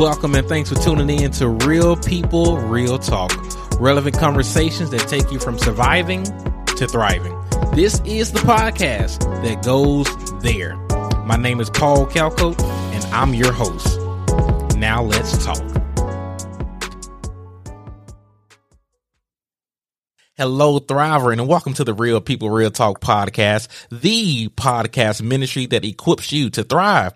Welcome and thanks for tuning in to Real People, Real Talk. Relevant conversations that take you from surviving to thriving. This is the podcast that goes there. My name is Paul Calco and I'm your host. Now let's talk. Hello, Thriver, and welcome to the Real People Real Talk podcast, the podcast ministry that equips you to thrive.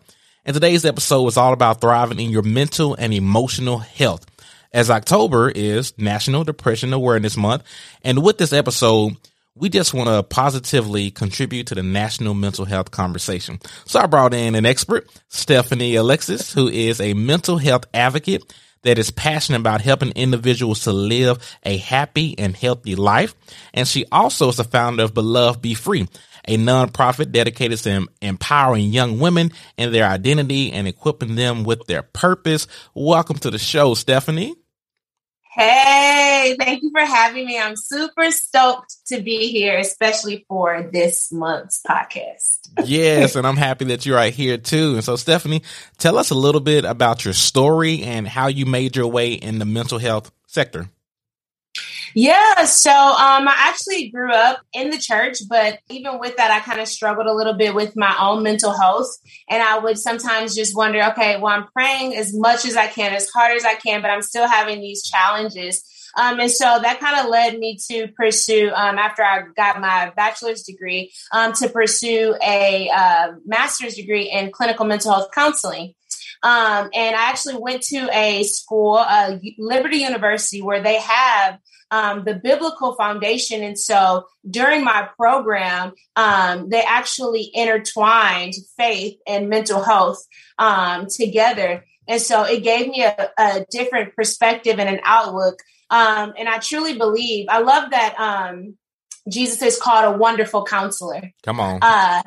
And today's episode is all about thriving in your mental and emotional health. As October is National Depression Awareness Month, and with this episode, we just want to positively contribute to the national mental health conversation. So I brought in an expert, Stephanie Alexis, who is a mental health advocate that is passionate about helping individuals to live a happy and healthy life. And she also is the founder of Beloved Be Free, a nonprofit dedicated to empowering young women in their identity and equipping them with their purpose. Welcome to the show, Stephanie. Hey, thank you for having me. I'm super stoked to be here, especially for this month's podcast. yes, and I'm happy that you're right here too. And so, Stephanie, tell us a little bit about your story and how you made your way in the mental health sector. Yeah, so um, I actually grew up in the church, but even with that, I kind of struggled a little bit with my own mental health. And I would sometimes just wonder, okay, well, I'm praying as much as I can, as hard as I can, but I'm still having these challenges. Um, and so that kind of led me to pursue, um, after I got my bachelor's degree, um, to pursue a uh, master's degree in clinical mental health counseling. Um, and I actually went to a school, uh, Liberty University, where they have um, the biblical foundation. And so during my program, um, they actually intertwined faith and mental health um, together. And so it gave me a, a different perspective and an outlook. Um, and I truly believe, I love that um, Jesus is called a wonderful counselor. Come on. Uh,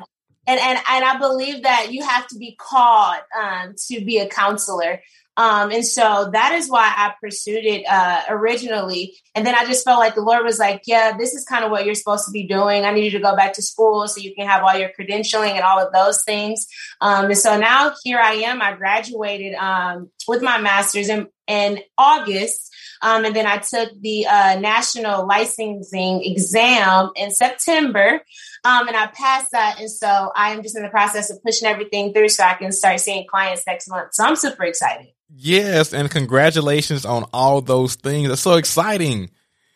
and, and, and I believe that you have to be called um, to be a counselor. Um, and so that is why I pursued it uh, originally. And then I just felt like the Lord was like, yeah, this is kind of what you're supposed to be doing. I need you to go back to school so you can have all your credentialing and all of those things. Um, and so now here I am. I graduated um, with my master's in, in August. Um, and then I took the uh, national licensing exam in September. Um, and I passed that. And so I am just in the process of pushing everything through so I can start seeing clients next month. So I'm super excited. Yes, and congratulations on all those things. That's so exciting.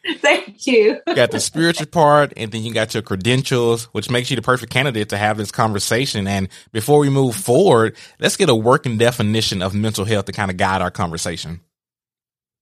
Thank you. you got the spiritual part, and then you got your credentials, which makes you the perfect candidate to have this conversation. And before we move forward, let's get a working definition of mental health to kind of guide our conversation.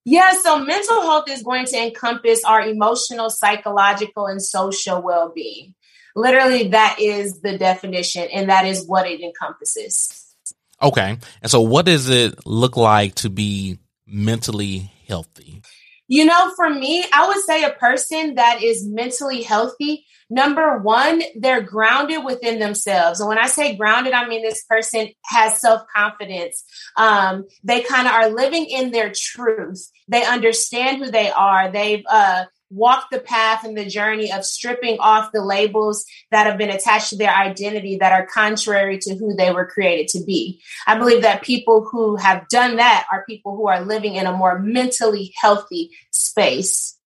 Yeah, so mental health is going to encompass our emotional, psychological, and social well being. Literally, that is the definition, and that is what it encompasses. Okay. And so what does it look like to be mentally healthy? You know, for me, I would say a person that is mentally healthy, number one, they're grounded within themselves. And when I say grounded, I mean this person has self confidence. Um, they kind of are living in their truth. They understand who they are. They've, uh, walk the path and the journey of stripping off the labels that have been attached to their identity that are contrary to who they were created to be. I believe that people who have done that are people who are living in a more mentally healthy space.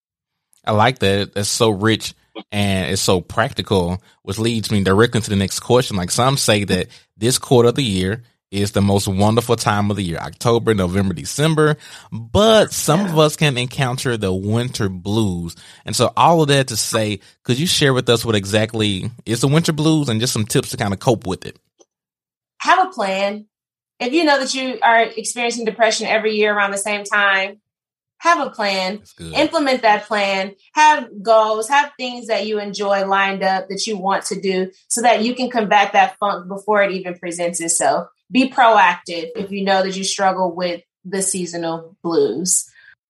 I like that. It's so rich and it's so practical, which leads me directly to the next question. Like some say that this quarter of the year is the most wonderful time of the year, October, November, December. But some yeah. of us can encounter the winter blues. And so all of that to say, could you share with us what exactly is the winter blues and just some tips to kind of cope with it? Have a plan. If you know that you are experiencing depression every year around the same time, have a plan, implement that plan, have goals, have things that you enjoy lined up that you want to do so that you can combat that funk before it even presents itself be proactive if you know that you struggle with the seasonal blues.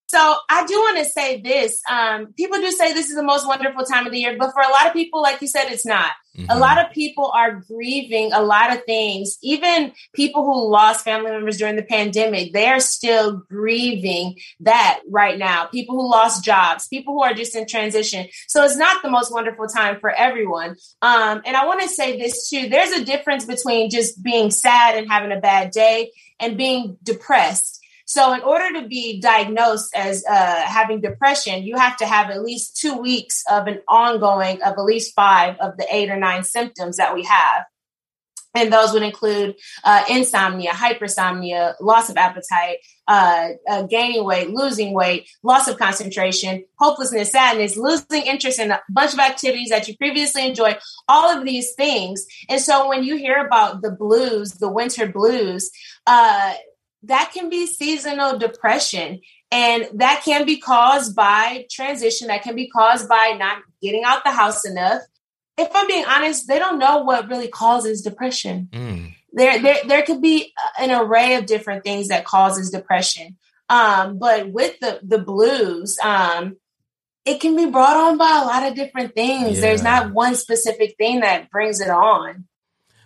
So I do want to say this. Um, people do say this is the most wonderful time of the year, but for a lot of people, like you said, it's not. Mm-hmm. A lot of people are grieving a lot of things. Even people who lost family members during the pandemic, they are still grieving that right now. People who lost jobs, people who are just in transition. So it's not the most wonderful time for everyone. Um, and I want to say this too. There's a difference between just being sad and having a bad day and being depressed So, in order to be diagnosed as uh, having depression, you have to have at least two weeks of an ongoing of at least five of the eight or nine symptoms that we have. And those would include uh, insomnia, hypersomnia, loss of appetite, uh, uh, gaining weight, losing weight, loss of concentration, hopelessness, sadness, losing interest in a bunch of activities that you previously enjoyed, all of these things. And so when you hear about the blues, the winter blues, uh, that can be seasonal depression. And that can be caused by transition, that can be caused by not getting out the house enough if I'm being honest, they don't know what really causes depression. Mm. There, there, there could be an array of different things that causes depression. Um, but with the the blues, um, it can be brought on by a lot of different things. Yeah. There's not one specific thing that brings it on.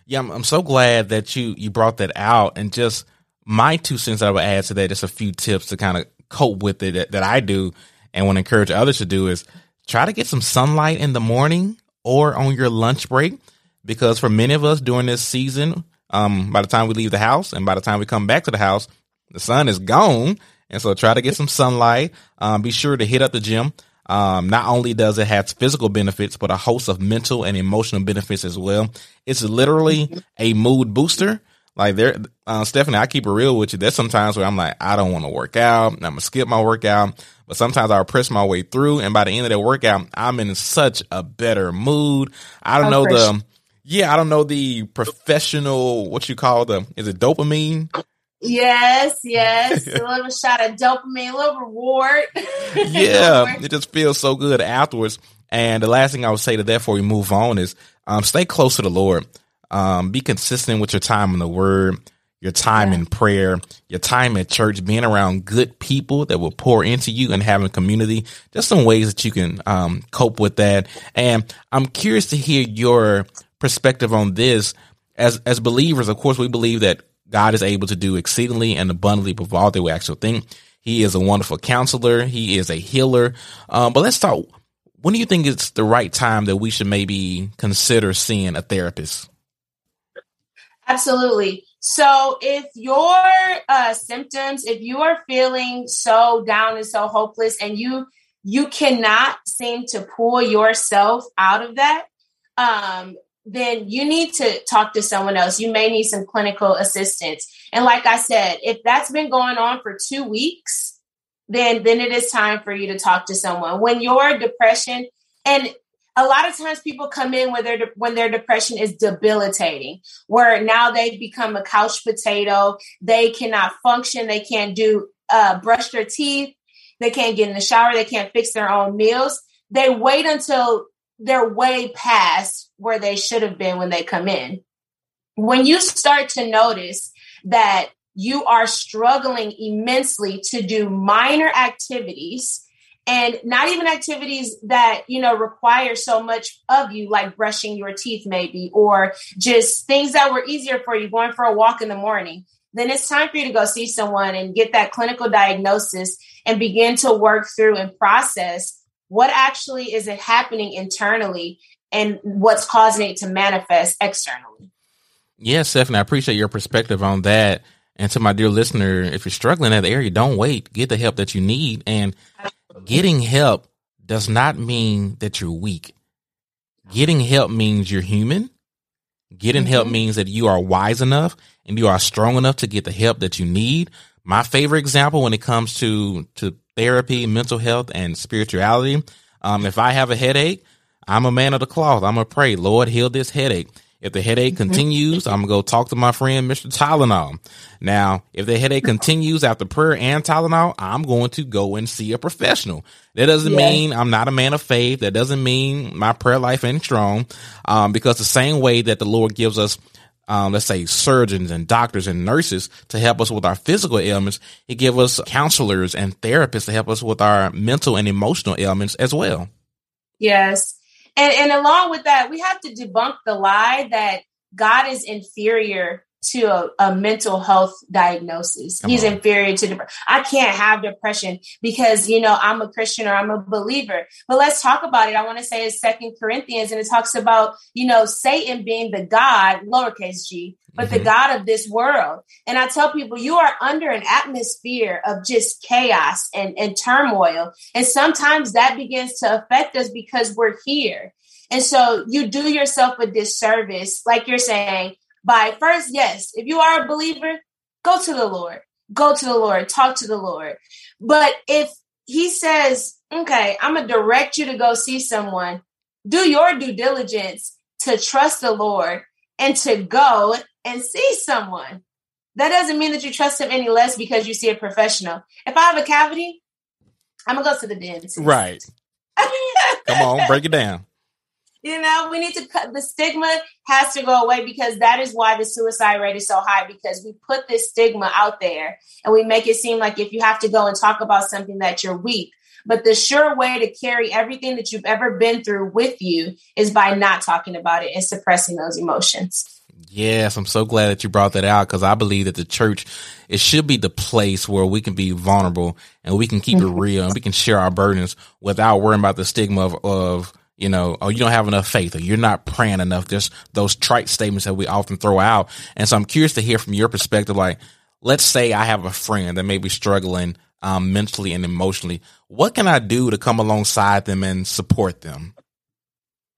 Yeah, I'm, I'm so glad that you you brought that out, and just my two cents that I would add to that, just a few tips to kind of cope with it that, that I do, and want to encourage others to do is try to get some sunlight in the morning or on your lunch break. Because for many of us during this season, um, by the time we leave the house and by the time we come back to the house, the sun is gone. And so try to get some sunlight. Um, be sure to hit up the gym. Um, not only does it have physical benefits, but a host of mental and emotional benefits as well. It's literally a mood booster. Like there, uh, Stephanie, I keep it real with you. There's sometimes where I'm like, I don't want to work out. I'm gonna skip my workout. But sometimes I'll press my way through, and by the end of that workout, I'm in such a better mood. I don't know the, yeah, I don't know the professional. What you call the? Is it dopamine? Yes, yes. a little shot of dopamine, a little reward. yeah, it just feels so good afterwards. And the last thing I would say to that before we move on is um, stay close to the Lord. Um, be consistent with your time in the Word your time yeah. in prayer, your time at church, being around good people that will pour into you and having community. Just some ways that you can um, cope with that. And I'm curious to hear your perspective on this. As as believers, of course, we believe that God is able to do exceedingly and abundantly above all that we actually think. He is a wonderful counselor. He is a healer. Um, but let's talk. When do you think it's the right time that we should maybe consider seeing a therapist? Absolutely. So if your uh, symptoms, if you are feeling so down and so hopeless, and you you cannot seem to pull yourself out of that, um, then you need to talk to someone else. You may need some clinical assistance. And like I said, if that's been going on for two weeks, then then it is time for you to talk to someone. When your depression and a lot of times people come in when their when their depression is debilitating where now they've become a couch potato. They cannot function. They can't do uh, brush their teeth. They can't get in the shower. They can't fix their own meals. They wait until they're way past where they should have been when they come in. When you start to notice that you are struggling immensely to do minor activities and not even activities that you know require so much of you like brushing your teeth maybe or just things that were easier for you going for a walk in the morning. Then it's time for you to go see someone and get that clinical diagnosis and begin to work through and process what actually is it happening internally and what's causing it to manifest externally. Yes stephanie i appreciate your perspective on that. And to my dear listener if you're struggling in that area don't wait. Get the help that you need. And getting help does not mean that you're weak. Getting help means you're human. Getting mm-hmm. help means that you are wise enough and you are strong enough to get the help that you need. My favorite example when it comes to, to therapy, mental health, and spirituality. Um, if I have a headache, I'm a man of the cloth. I'm gonna pray, Lord, heal this headache. If the headache mm-hmm. continues, I'm gonna go talk to my friend Mr. Tylenol. Now, if the headache continues after prayer and Tylenol, I'm going to go and see a professional. That doesn't yes. mean I'm not a man of faith. That doesn't mean my prayer life ain't strong. Um, because the same way that the Lord gives us um, let's say surgeons and doctors and nurses to help us with our physical ailments. He give us counselors and therapists to help us with our mental and emotional ailments as well. Yes. And, and along with that, we have to debunk the lie that God is inferior to a, a mental health diagnosis. Come He's on. inferior to depression. I can't have depression because, you know, I'm a Christian or I'm a believer. But let's talk about it. I want to say it's Second Corinthians, and it talks about, you know, Satan being the God, lowercase g, but mm-hmm. the God of this world. And I tell people, you are under an atmosphere of just chaos and, and turmoil. And sometimes that begins to affect us because we're here. And so you do yourself a disservice, like you're saying, by first, yes, if you are a believer, go to the Lord. Go to the Lord. Talk to the Lord. But if he says, okay, I'm going to direct you to go see someone, do your due diligence to trust the Lord and to go and see someone. That doesn't mean that you trust him any less because you see a professional. If I have a cavity, I'm gonna go to the dentist. Right. Come on, break it down. You know, we need to cut the stigma has to go away because that is why the suicide rate is so high because we put this stigma out there and we make it seem like if you have to go and talk about something that you're weak. But the sure way to carry everything that you've ever been through with you is by not talking about it and suppressing those emotions. Yes, I'm so glad that you brought that out because I believe that the church it should be the place where we can be vulnerable and we can keep it mm-hmm. real and we can share our burdens without worrying about the stigma of, of you know, oh, you don't have enough faith or you're not praying enough. Just those trite statements that we often throw out. And so I'm curious to hear from your perspective. Like, let's say I have a friend that may be struggling um, mentally and emotionally. What can I do to come alongside them and support them?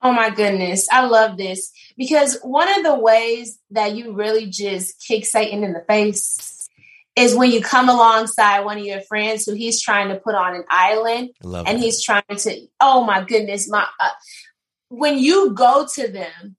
Oh my goodness. I love this because one of the ways that you really just kick Satan in the face is when you come alongside one of your friends who he's trying to put on an island and that. he's trying to oh my goodness my uh, when you go to them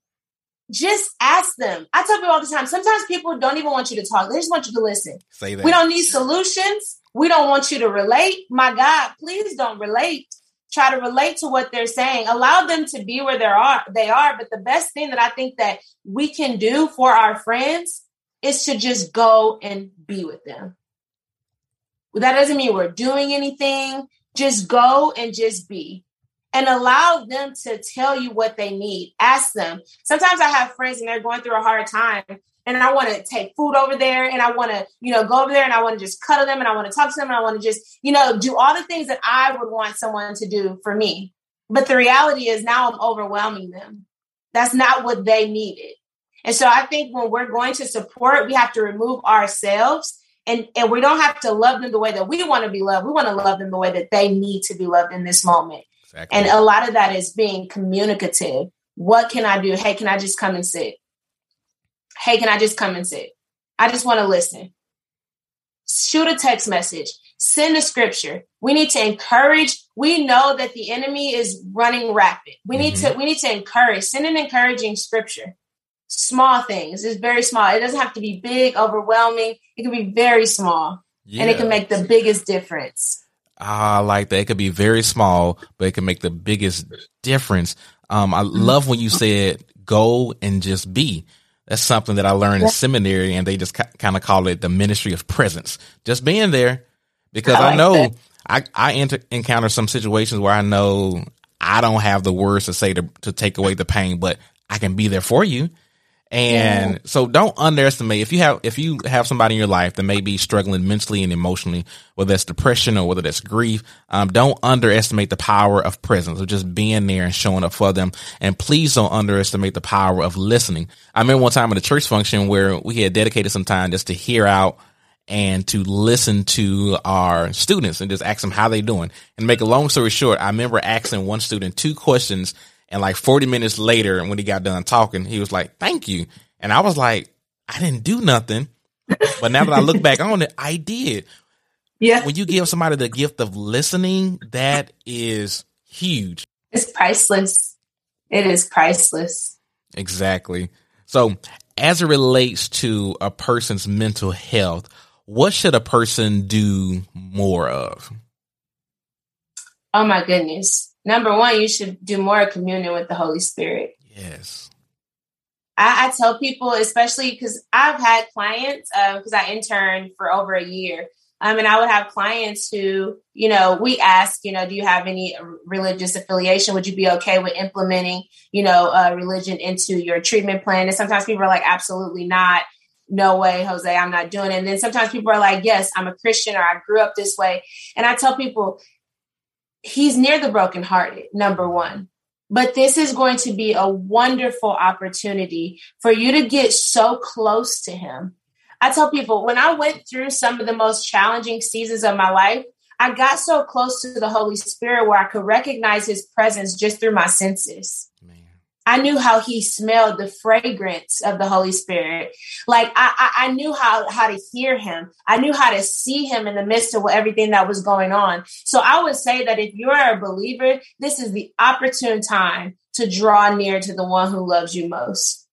just ask them. I tell people all the time sometimes people don't even want you to talk. They just want you to listen. Say that. we don't need solutions. We don't want you to relate. My god please don't relate. Try to relate to what they're saying. Allow them to be where they are they are. But the best thing that i think that we can do for our friends is to just go and be with them. That doesn't mean we're doing anything. Just go and just be and allow them to tell you what they need. Ask them. Sometimes I have friends and they're going through a hard time and I want to take food over there and I want to, you know, go over there and I want to just cuddle them and I want to talk to them and I want to just, you know, do all the things that I would want someone to do for me. But the reality is now I'm overwhelming them. That's not what they needed. And so I think when we're going to support, we have to remove ourselves and, and we don't have to love them the way that we want to be loved. We want to love them the way that they need to be loved in this moment. Exactly. And a lot of that is being communicative. What can I do? Hey, can I just come and sit? Hey, can I just come and sit? I just want to listen. Shoot a text message. Send a scripture. We need to encourage. We know that the enemy is running rapid. We mm-hmm. need to we need to encourage. Send an encouraging scripture small things. It's very small. It doesn't have to be big, overwhelming. It can be very small. Yeah. And it can make the biggest difference. Ah, I like that. It could be very small, but it can make the biggest difference. Um, I love when you said go and just be. That's something that I learned in seminary, and they just ca- kind of call it the ministry of presence. Just being there, because I, like I know that. I I enter, encounter some situations where I know I don't have the words to say to to take away the pain, but I can be there for you. And yeah. so don't underestimate if you have if you have somebody in your life that may be struggling mentally and emotionally, whether that's depression or whether that's grief, um, don't underestimate the power of presence of just being there and showing up for them. And please don't underestimate the power of listening. I remember one time at a church function where we had dedicated some time just to hear out and to listen to our students and just ask them how they doing. And make a long story short, I remember asking one student two questions and like 40 minutes later, and when he got done talking, he was like, thank you. And I was like, I didn't do nothing. But now that I look back on it, I did. Yeah. When you give somebody the gift of listening, that is huge. It's priceless. It is priceless. Exactly. So, as it relates to a person's mental health, what should a person do more of? Oh my goodness number one, you should do more communion with the Holy Spirit. Yes. I, I tell people, especially because I've had clients, because um, I interned for over a year. Um, and I would have clients who, you know, we ask, you know, do you have any religious affiliation? Would you be okay with implementing, you know, uh, religion into your treatment plan? And sometimes people are like, absolutely not no way, Jose, I'm not doing it. And then sometimes people are like, yes, I'm a Christian or I grew up this way. And I tell people, he's near the brokenhearted, number one. But this is going to be a wonderful opportunity for you to get so close to him. I tell people when I went through some of the most challenging seasons of my life, I got so close to the Holy Spirit where I could recognize his presence just through my senses. I knew how he smelled the fragrance of the Holy Spirit. Like I, I, I, knew how, how to hear him. I knew how to see him in the midst of everything that was going on. So I would say that if you're a believer, this is the opportune time to draw near to the one who loves you most.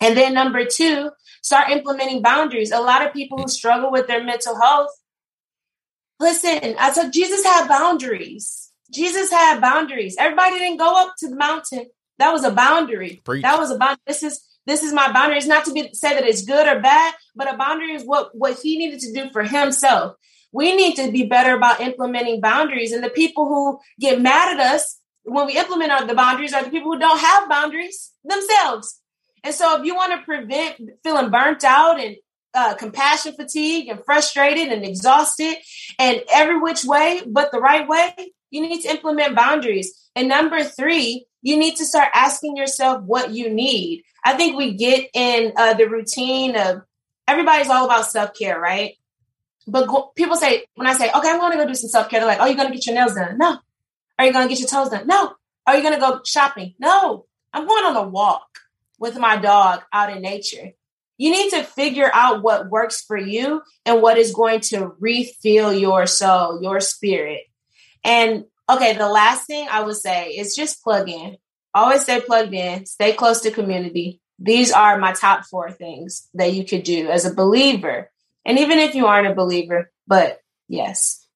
And then number two, start implementing boundaries. A lot of people who struggle with their mental health, listen, I said Jesus had boundaries. Jesus had boundaries. Everybody didn't go up to the mountain that was a boundary. Preach. That was a boundary. This is this is my boundary. It's not to be said that it's good or bad, but a boundary is what what he needed to do for himself. We need to be better about implementing boundaries. And the people who get mad at us when we implement our, the boundaries are the people who don't have boundaries themselves. And so, if you want to prevent feeling burnt out and uh, compassion fatigue and frustrated and exhausted and every which way but the right way, you need to implement boundaries. And number three, you need to start asking yourself what you need. I think we get in uh, the routine of everybody's all about self care, right? But go, people say, when I say, okay, I'm going to go do some self care, they're like, oh, you're going to get your nails done? No. Are you going to get your toes done? No. Are you going to go shopping? No. I'm going on a walk with my dog out in nature. You need to figure out what works for you and what is going to refill your soul, your spirit. And Okay, the last thing I would say is just plug in. Always stay plugged in, stay close to community. These are my top four things that you could do as a believer. And even if you aren't a believer, but yes.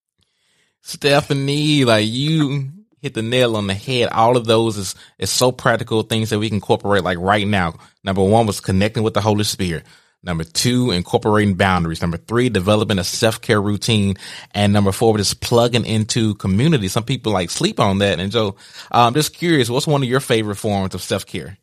Stephanie, like you hit the nail on the head. All of those is is so practical things that we can incorporate like right now. Number one was connecting with the Holy Spirit. Number two, incorporating boundaries. Number three, developing a self care routine. And number four, just plugging into community. Some people like sleep on that. And so I'm um, just curious, what's one of your favorite forms of self care?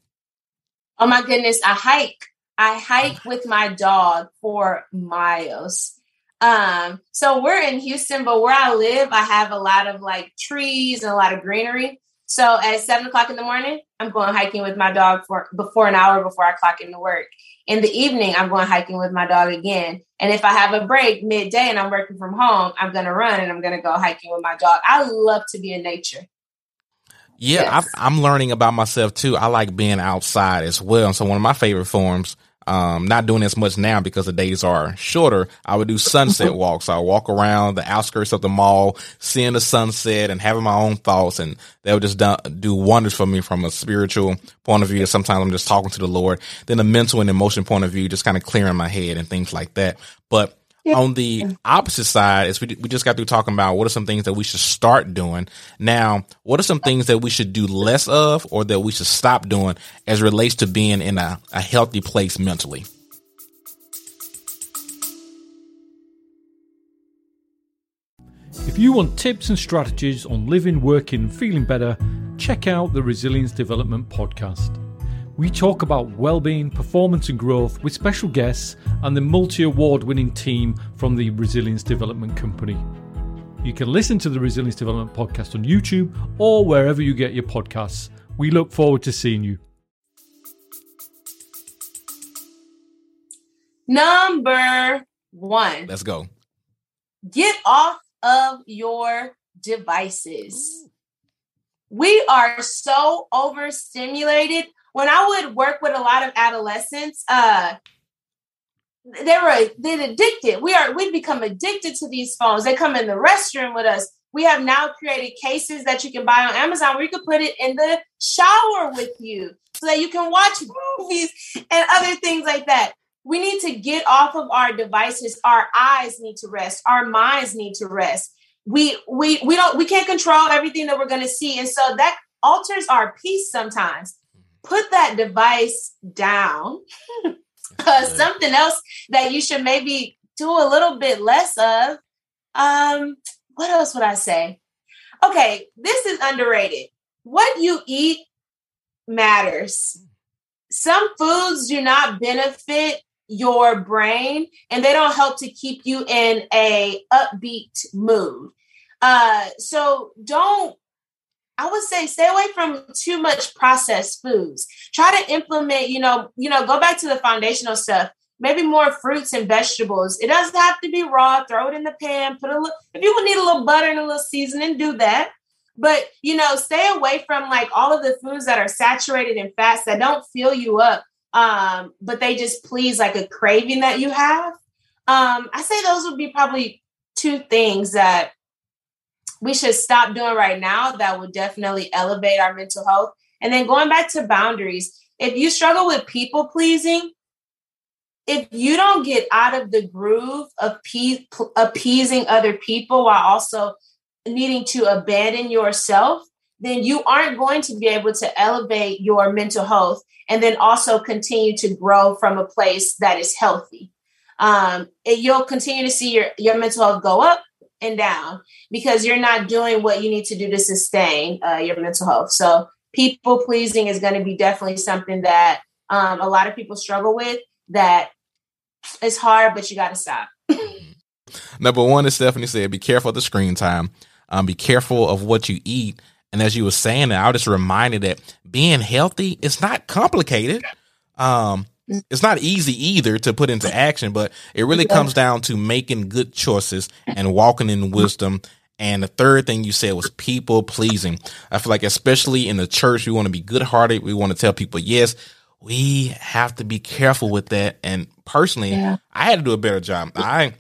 Oh my goodness, I hike. I hike with my dog for miles. Um, so we're in Houston, but where I live, I have a lot of like trees and a lot of greenery. So at seven o'clock in the morning, I'm going hiking with my dog for before an hour before I clock into work. In the evening, I'm going hiking with my dog again. And if I have a break midday and I'm working from home, I'm going to run and I'm going to go hiking with my dog. I love to be in nature. Yeah, yes. I'm learning about myself too. I like being outside as well. So one of my favorite forms um, not doing as much now because the days are shorter. I would do sunset walks. I walk around the outskirts of the mall, seeing the sunset and having my own thoughts. And that would just do, do wonders for me from a spiritual point of view. Sometimes I'm just talking to the Lord. Then a mental and emotional point of view, just kind of clearing my head and things like that. But. On the opposite side, is we, we just got through talking about what are some things that we should start doing. Now, what are some things that we should do less of or that we should stop doing as relates to being in a, a healthy place mentally? If you want tips and strategies on living, working, feeling better, check out the Resilience Development Podcast. We talk about well-being, performance and growth with special guests and the multi-award winning team from the Resilience Development Company. You can listen to the Resilience Development Podcast on YouTube or wherever you get your podcasts. We look forward to seeing you. Number one. Let's go. Get off of your devices. We are so overstimulated when I would work with a lot of adolescents, uh, they were they're addicted. We are we've become addicted to these phones. They come in the restroom with us. We have now created cases that you can buy on Amazon where you can put it in the shower with you so that you can watch movies and other things like that. We need to get off of our devices. Our eyes need to rest. Our minds need to rest. We we we don't we can't control everything that we're going to see, and so that alters our peace sometimes put that device down. uh, something else that you should maybe do a little bit less of. Um, what else would I say? Okay, this is underrated. What you eat matters. Some foods do not benefit your brain and they don't help to keep you in a upbeat mood. Uh, so don't I would say stay away from too much processed foods. Try to implement, you know, you know, go back to the foundational stuff. Maybe more fruits and vegetables. It doesn't have to be raw. Throw it in the pan. Put a little. If you would need a little butter and a little seasoning, do that. But you know, stay away from like all of the foods that are saturated in fats that don't fill you up, um, but they just please like a craving that you have. Um, I say those would be probably two things that we should stop doing right now that would definitely elevate our mental health. And then going back to boundaries, if you struggle with people pleasing, if you don't get out of the groove of pe- appeasing other people while also needing to abandon yourself, then you aren't going to be able to elevate your mental health and then also continue to grow from a place that is healthy. Um, you'll continue to see your, your mental health go up and down because you're not doing what you need to do to sustain uh, your mental health. So, people pleasing is going to be definitely something that um, a lot of people struggle with. That it's hard, but you got to stop. Number one, as Stephanie said, be careful of the screen time. Um, be careful of what you eat. And as you were saying, I was just reminded that being healthy is not complicated. Um, it's not easy either to put into action, but it really comes down to making good choices and walking in wisdom. And the third thing you said was people pleasing. I feel like, especially in the church, we want to be good hearted. We want to tell people, yes, we have to be careful with that. And personally, yeah. I had to do a better job. I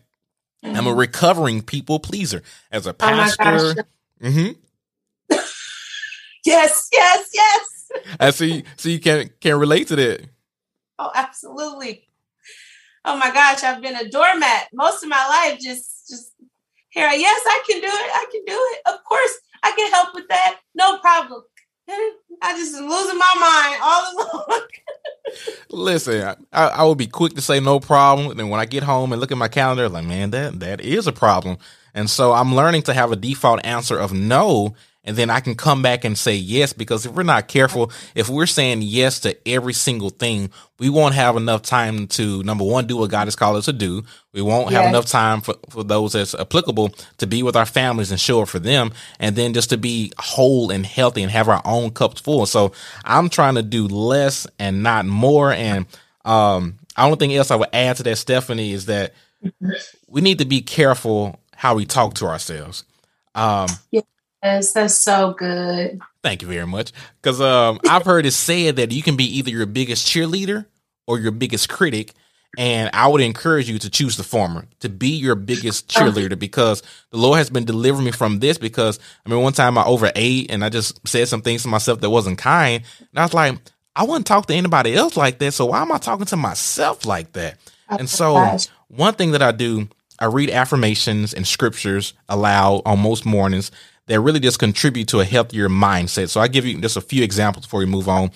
am a mm-hmm. recovering people pleaser as a oh pastor. Oh mm-hmm. yes, yes, yes. I see. So you can can relate to that. Oh, absolutely. Oh my gosh, I've been a doormat most of my life. Just, just here. Yes, I can do it. I can do it. Of course, I can help with that. No problem. I just losing my mind all along. Listen, I, I will be quick to say no problem, and then when I get home and look at my calendar, like man, that that is a problem. And so I'm learning to have a default answer of no and then I can come back and say yes because if we're not careful, if we're saying yes to every single thing, we won't have enough time to number one do what God has called us to do. We won't have enough time for, for those that's applicable to be with our families and show up for them, and then just to be whole and healthy and have our own cups full. So I'm trying to do less and not more. And um, I don't think else I would add to that, Stephanie, is that we need to be careful how we talk to ourselves. Um, yeah. Yes, that's so good. Thank you very much. Because um, I've heard it said that you can be either your biggest cheerleader or your biggest critic. And I would encourage you to choose the former, to be your biggest cheerleader, because the Lord has been delivering me from this. Because I mean, one time I overate and I just said some things to myself that wasn't kind. And I was like, I wouldn't talk to anybody else like that. So why am I talking to myself like that? Oh, and so gosh. one thing that I do, I read affirmations and scriptures aloud on most mornings that really just contribute to a healthier mindset. So I give you just a few examples before we move on.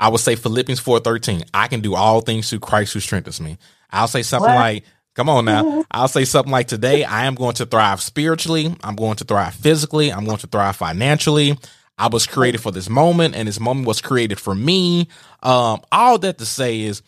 I would say Philippians 4:13. I can do all things through Christ who strengthens me. I'll say something what? like, come on now. Mm-hmm. I'll say something like today, I am going to thrive spiritually, I'm going to thrive physically, I'm going to thrive financially. I was created for this moment and this moment was created for me. Um, all that to say is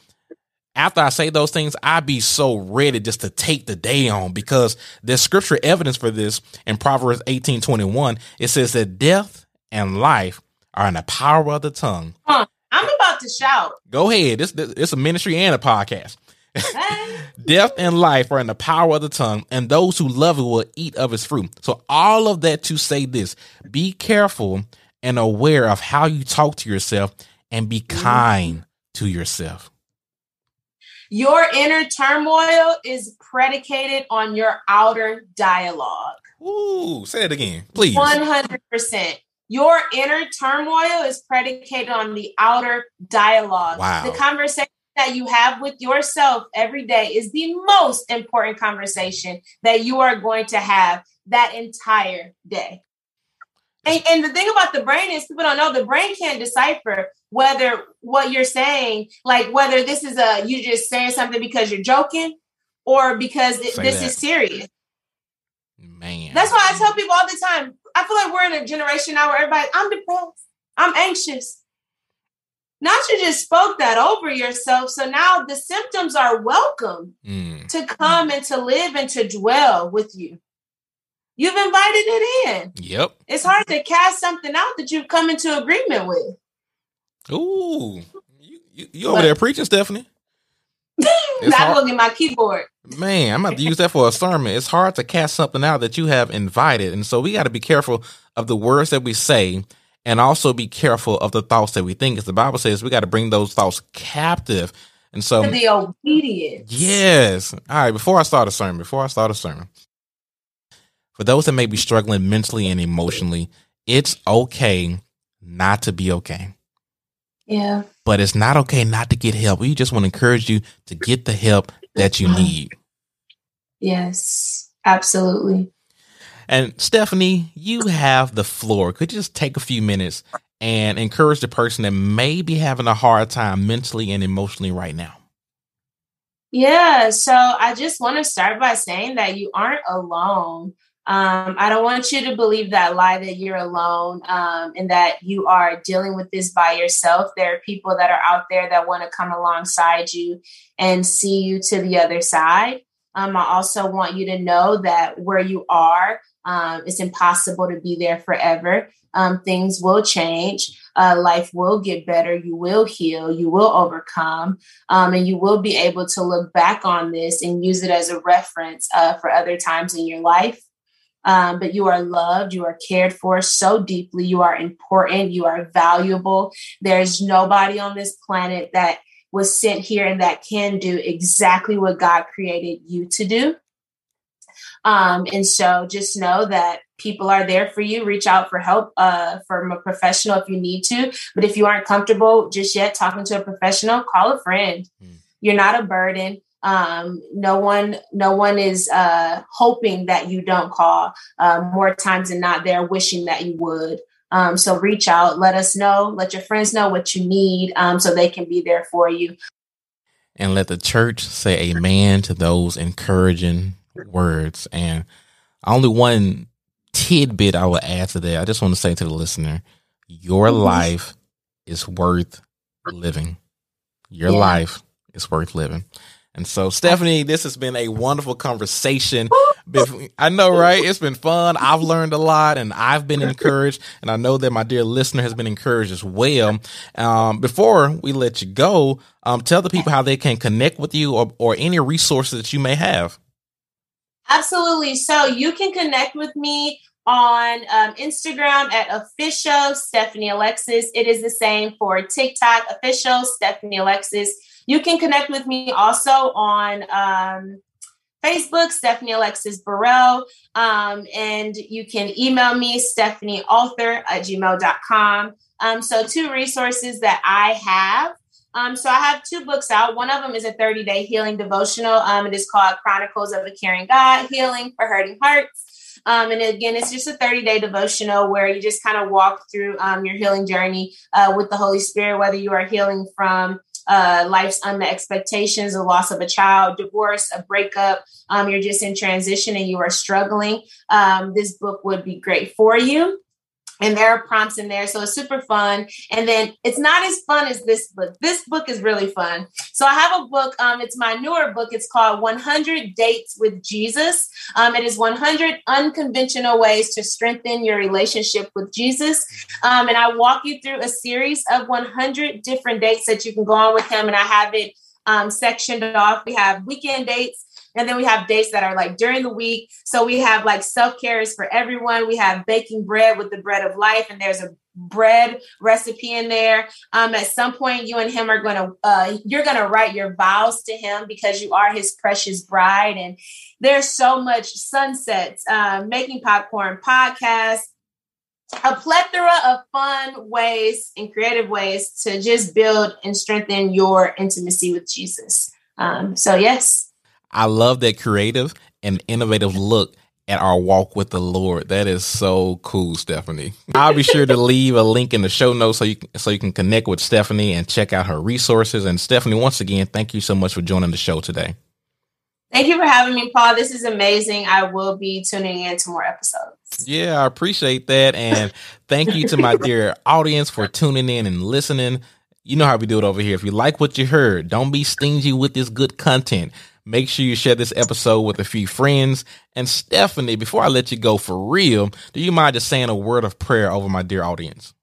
after I say those things, I be so ready just to take the day on because there's scripture evidence for this in Proverbs 18 21. It says that death and life are in the power of the tongue. Huh, I'm about to shout. Go ahead. This, this it's a ministry and a podcast. death and life are in the power of the tongue, and those who love it will eat of its fruit. So, all of that to say this be careful and aware of how you talk to yourself and be mm-hmm. kind to yourself. Your inner turmoil is predicated on your outer dialogue. Ooh, say it again, please. 100%. Your inner turmoil is predicated on the outer dialogue. Wow. The conversation that you have with yourself every day is the most important conversation that you are going to have that entire day. And, and the thing about the brain is people don't know the brain can't decipher whether what you're saying, like whether this is a you just saying something because you're joking or because this that. is serious. Man. That's why I tell people all the time. I feel like we're in a generation now where everybody, I'm depressed, I'm anxious. not you just spoke that over yourself. So now the symptoms are welcome mm. to come and to live and to dwell with you. You've invited it in. Yep. It's hard to cast something out that you've come into agreement with. Ooh, you, you, you over there preaching, Stephanie? It's Not looking my keyboard. Man, I'm about to use that for a sermon. It's hard to cast something out that you have invited, and so we got to be careful of the words that we say, and also be careful of the thoughts that we think. As the Bible says, we got to bring those thoughts captive. And so, the obedience. Yes. All right. Before I start a sermon, before I start a sermon, for those that may be struggling mentally and emotionally, it's okay not to be okay. Yeah. But it's not okay not to get help. We just want to encourage you to get the help that you uh-huh. need. Yes, absolutely. And Stephanie, you have the floor. Could you just take a few minutes and encourage the person that may be having a hard time mentally and emotionally right now? Yeah, so I just want to start by saying that you aren't alone. Um, I don't want you to believe that lie that you're alone um, and that you are dealing with this by yourself. There are people that are out there that want to come alongside you and see you to the other side. Um, I also want you to know that where you are, um, it's impossible to be there forever. Um, things will change. Uh, life will get better. You will heal. You will overcome. Um, and you will be able to look back on this and use it as a reference uh, for other times in your life um, but you are loved, you are cared for so deeply, you are important, you are valuable. There's nobody on this planet that was sent here and that can do exactly what God created you to do. Um, and so just know that people are there for you. Reach out for help uh, from a professional if you need to. But if you aren't comfortable just yet talking to a professional, call a friend. Mm. You're not a burden um, no one no one is uh, hoping that you don't call uh, more times than not they're wishing that you would. Um, so reach out let us know let your friends know what you need um, so they can be there for you. And let the church say amen to those encouraging words. And only one tidbit i will add to that i just want to say to the listener your mm-hmm. life is worth living. Your yeah. life is worth living and so, Stephanie, this has been a wonderful conversation. I know, right? It's been fun. I've learned a lot and I've been encouraged. And I know that my dear listener has been encouraged as well. Um, before we let you go, um, tell the people how they can connect with you or, or any resources that you may have. Absolutely. So, you can connect with me on um, Instagram at official Stephanie Alexis. It is the same for TikTok, official Stephanie Alexis. You can connect with me also on um, Facebook, Stephanie Alexis Burrell. Um, and you can email me, Stephanie Author at gmail.com. Um, so, two resources that I have. Um, so, I have two books out. One of them is a 30 day healing devotional. Um, it is called Chronicles of a Caring God Healing for Hurting Hearts. Um, and again, it's just a 30 day devotional where you just kind of walk through um, your healing journey uh, with the Holy Spirit, whether you are healing from uh, life's unmet expectations, the loss of a child, divorce, a breakup, um, you're just in transition and you are struggling, um, this book would be great for you and there are prompts in there so it's super fun. And then it's not as fun as this book. This book is really fun. So i have a book um, it's my newer book. It's called 100 dates with jesus. Um, it is 100 unconventional ways to strengthen your relationship with jesus. Um, and i walk you through a series of 100 different dates that you can go on with him and i have it um, sectioned off. We have weekend dates and then we have dates that are like during the week. So we have like self care is for everyone. We have baking bread with the bread of life, and there's a bread recipe in there. Um, at some point, you and him are going to, uh, you're going to write your vows to him because you are his precious bride. And there's so much sunsets, uh, making popcorn, podcasts, a plethora of fun ways and creative ways to just build and strengthen your intimacy with Jesus. Um, so, yes, I love that creative and innovative look at our walk with the Lord. That is so cool, Stephanie. I'll be sure to leave a link in the show notes so you can, so you can connect with Stephanie and check out her resources. And Stephanie, once again, thank you so much for joining the show today. Thank you for having me, Paul. This is amazing. I will be tuning in to more episodes. Yeah, I appreciate that. And thank you to my dear audience for tuning in and listening. You know how we do it over here. If you like what you heard, don't be stingy with this good content. Make sure you share this episode with a few friends. And Stephanie, before I let you go for real, do you mind just saying a word of prayer over my dear audience?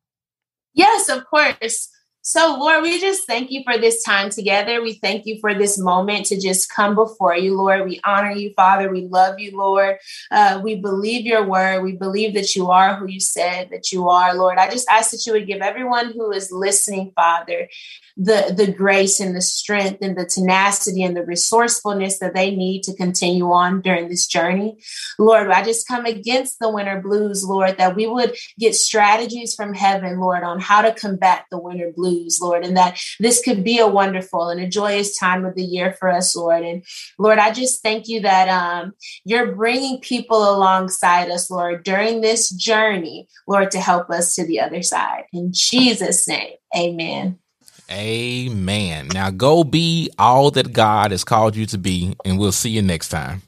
Yes, of course. So, Lord, we just thank you for this time together. We thank you for this moment to just come before you, Lord. We honor you, Father. We love you, Lord. Uh, we believe your word. We believe that you are who you said that you are, Lord. I just ask that you would give everyone who is listening, Father, the, the grace and the strength and the tenacity and the resourcefulness that they need to continue on during this journey. Lord, I just come against the winter blues, Lord, that we would get strategies from heaven, Lord, on how to combat the winter blues, Lord, and that this could be a wonderful and a joyous time of the year for us, Lord. And Lord, I just thank you that um, you're bringing people alongside us, Lord, during this journey, Lord, to help us to the other side. In Jesus' name, amen. Amen. Now go be all that God has called you to be, and we'll see you next time.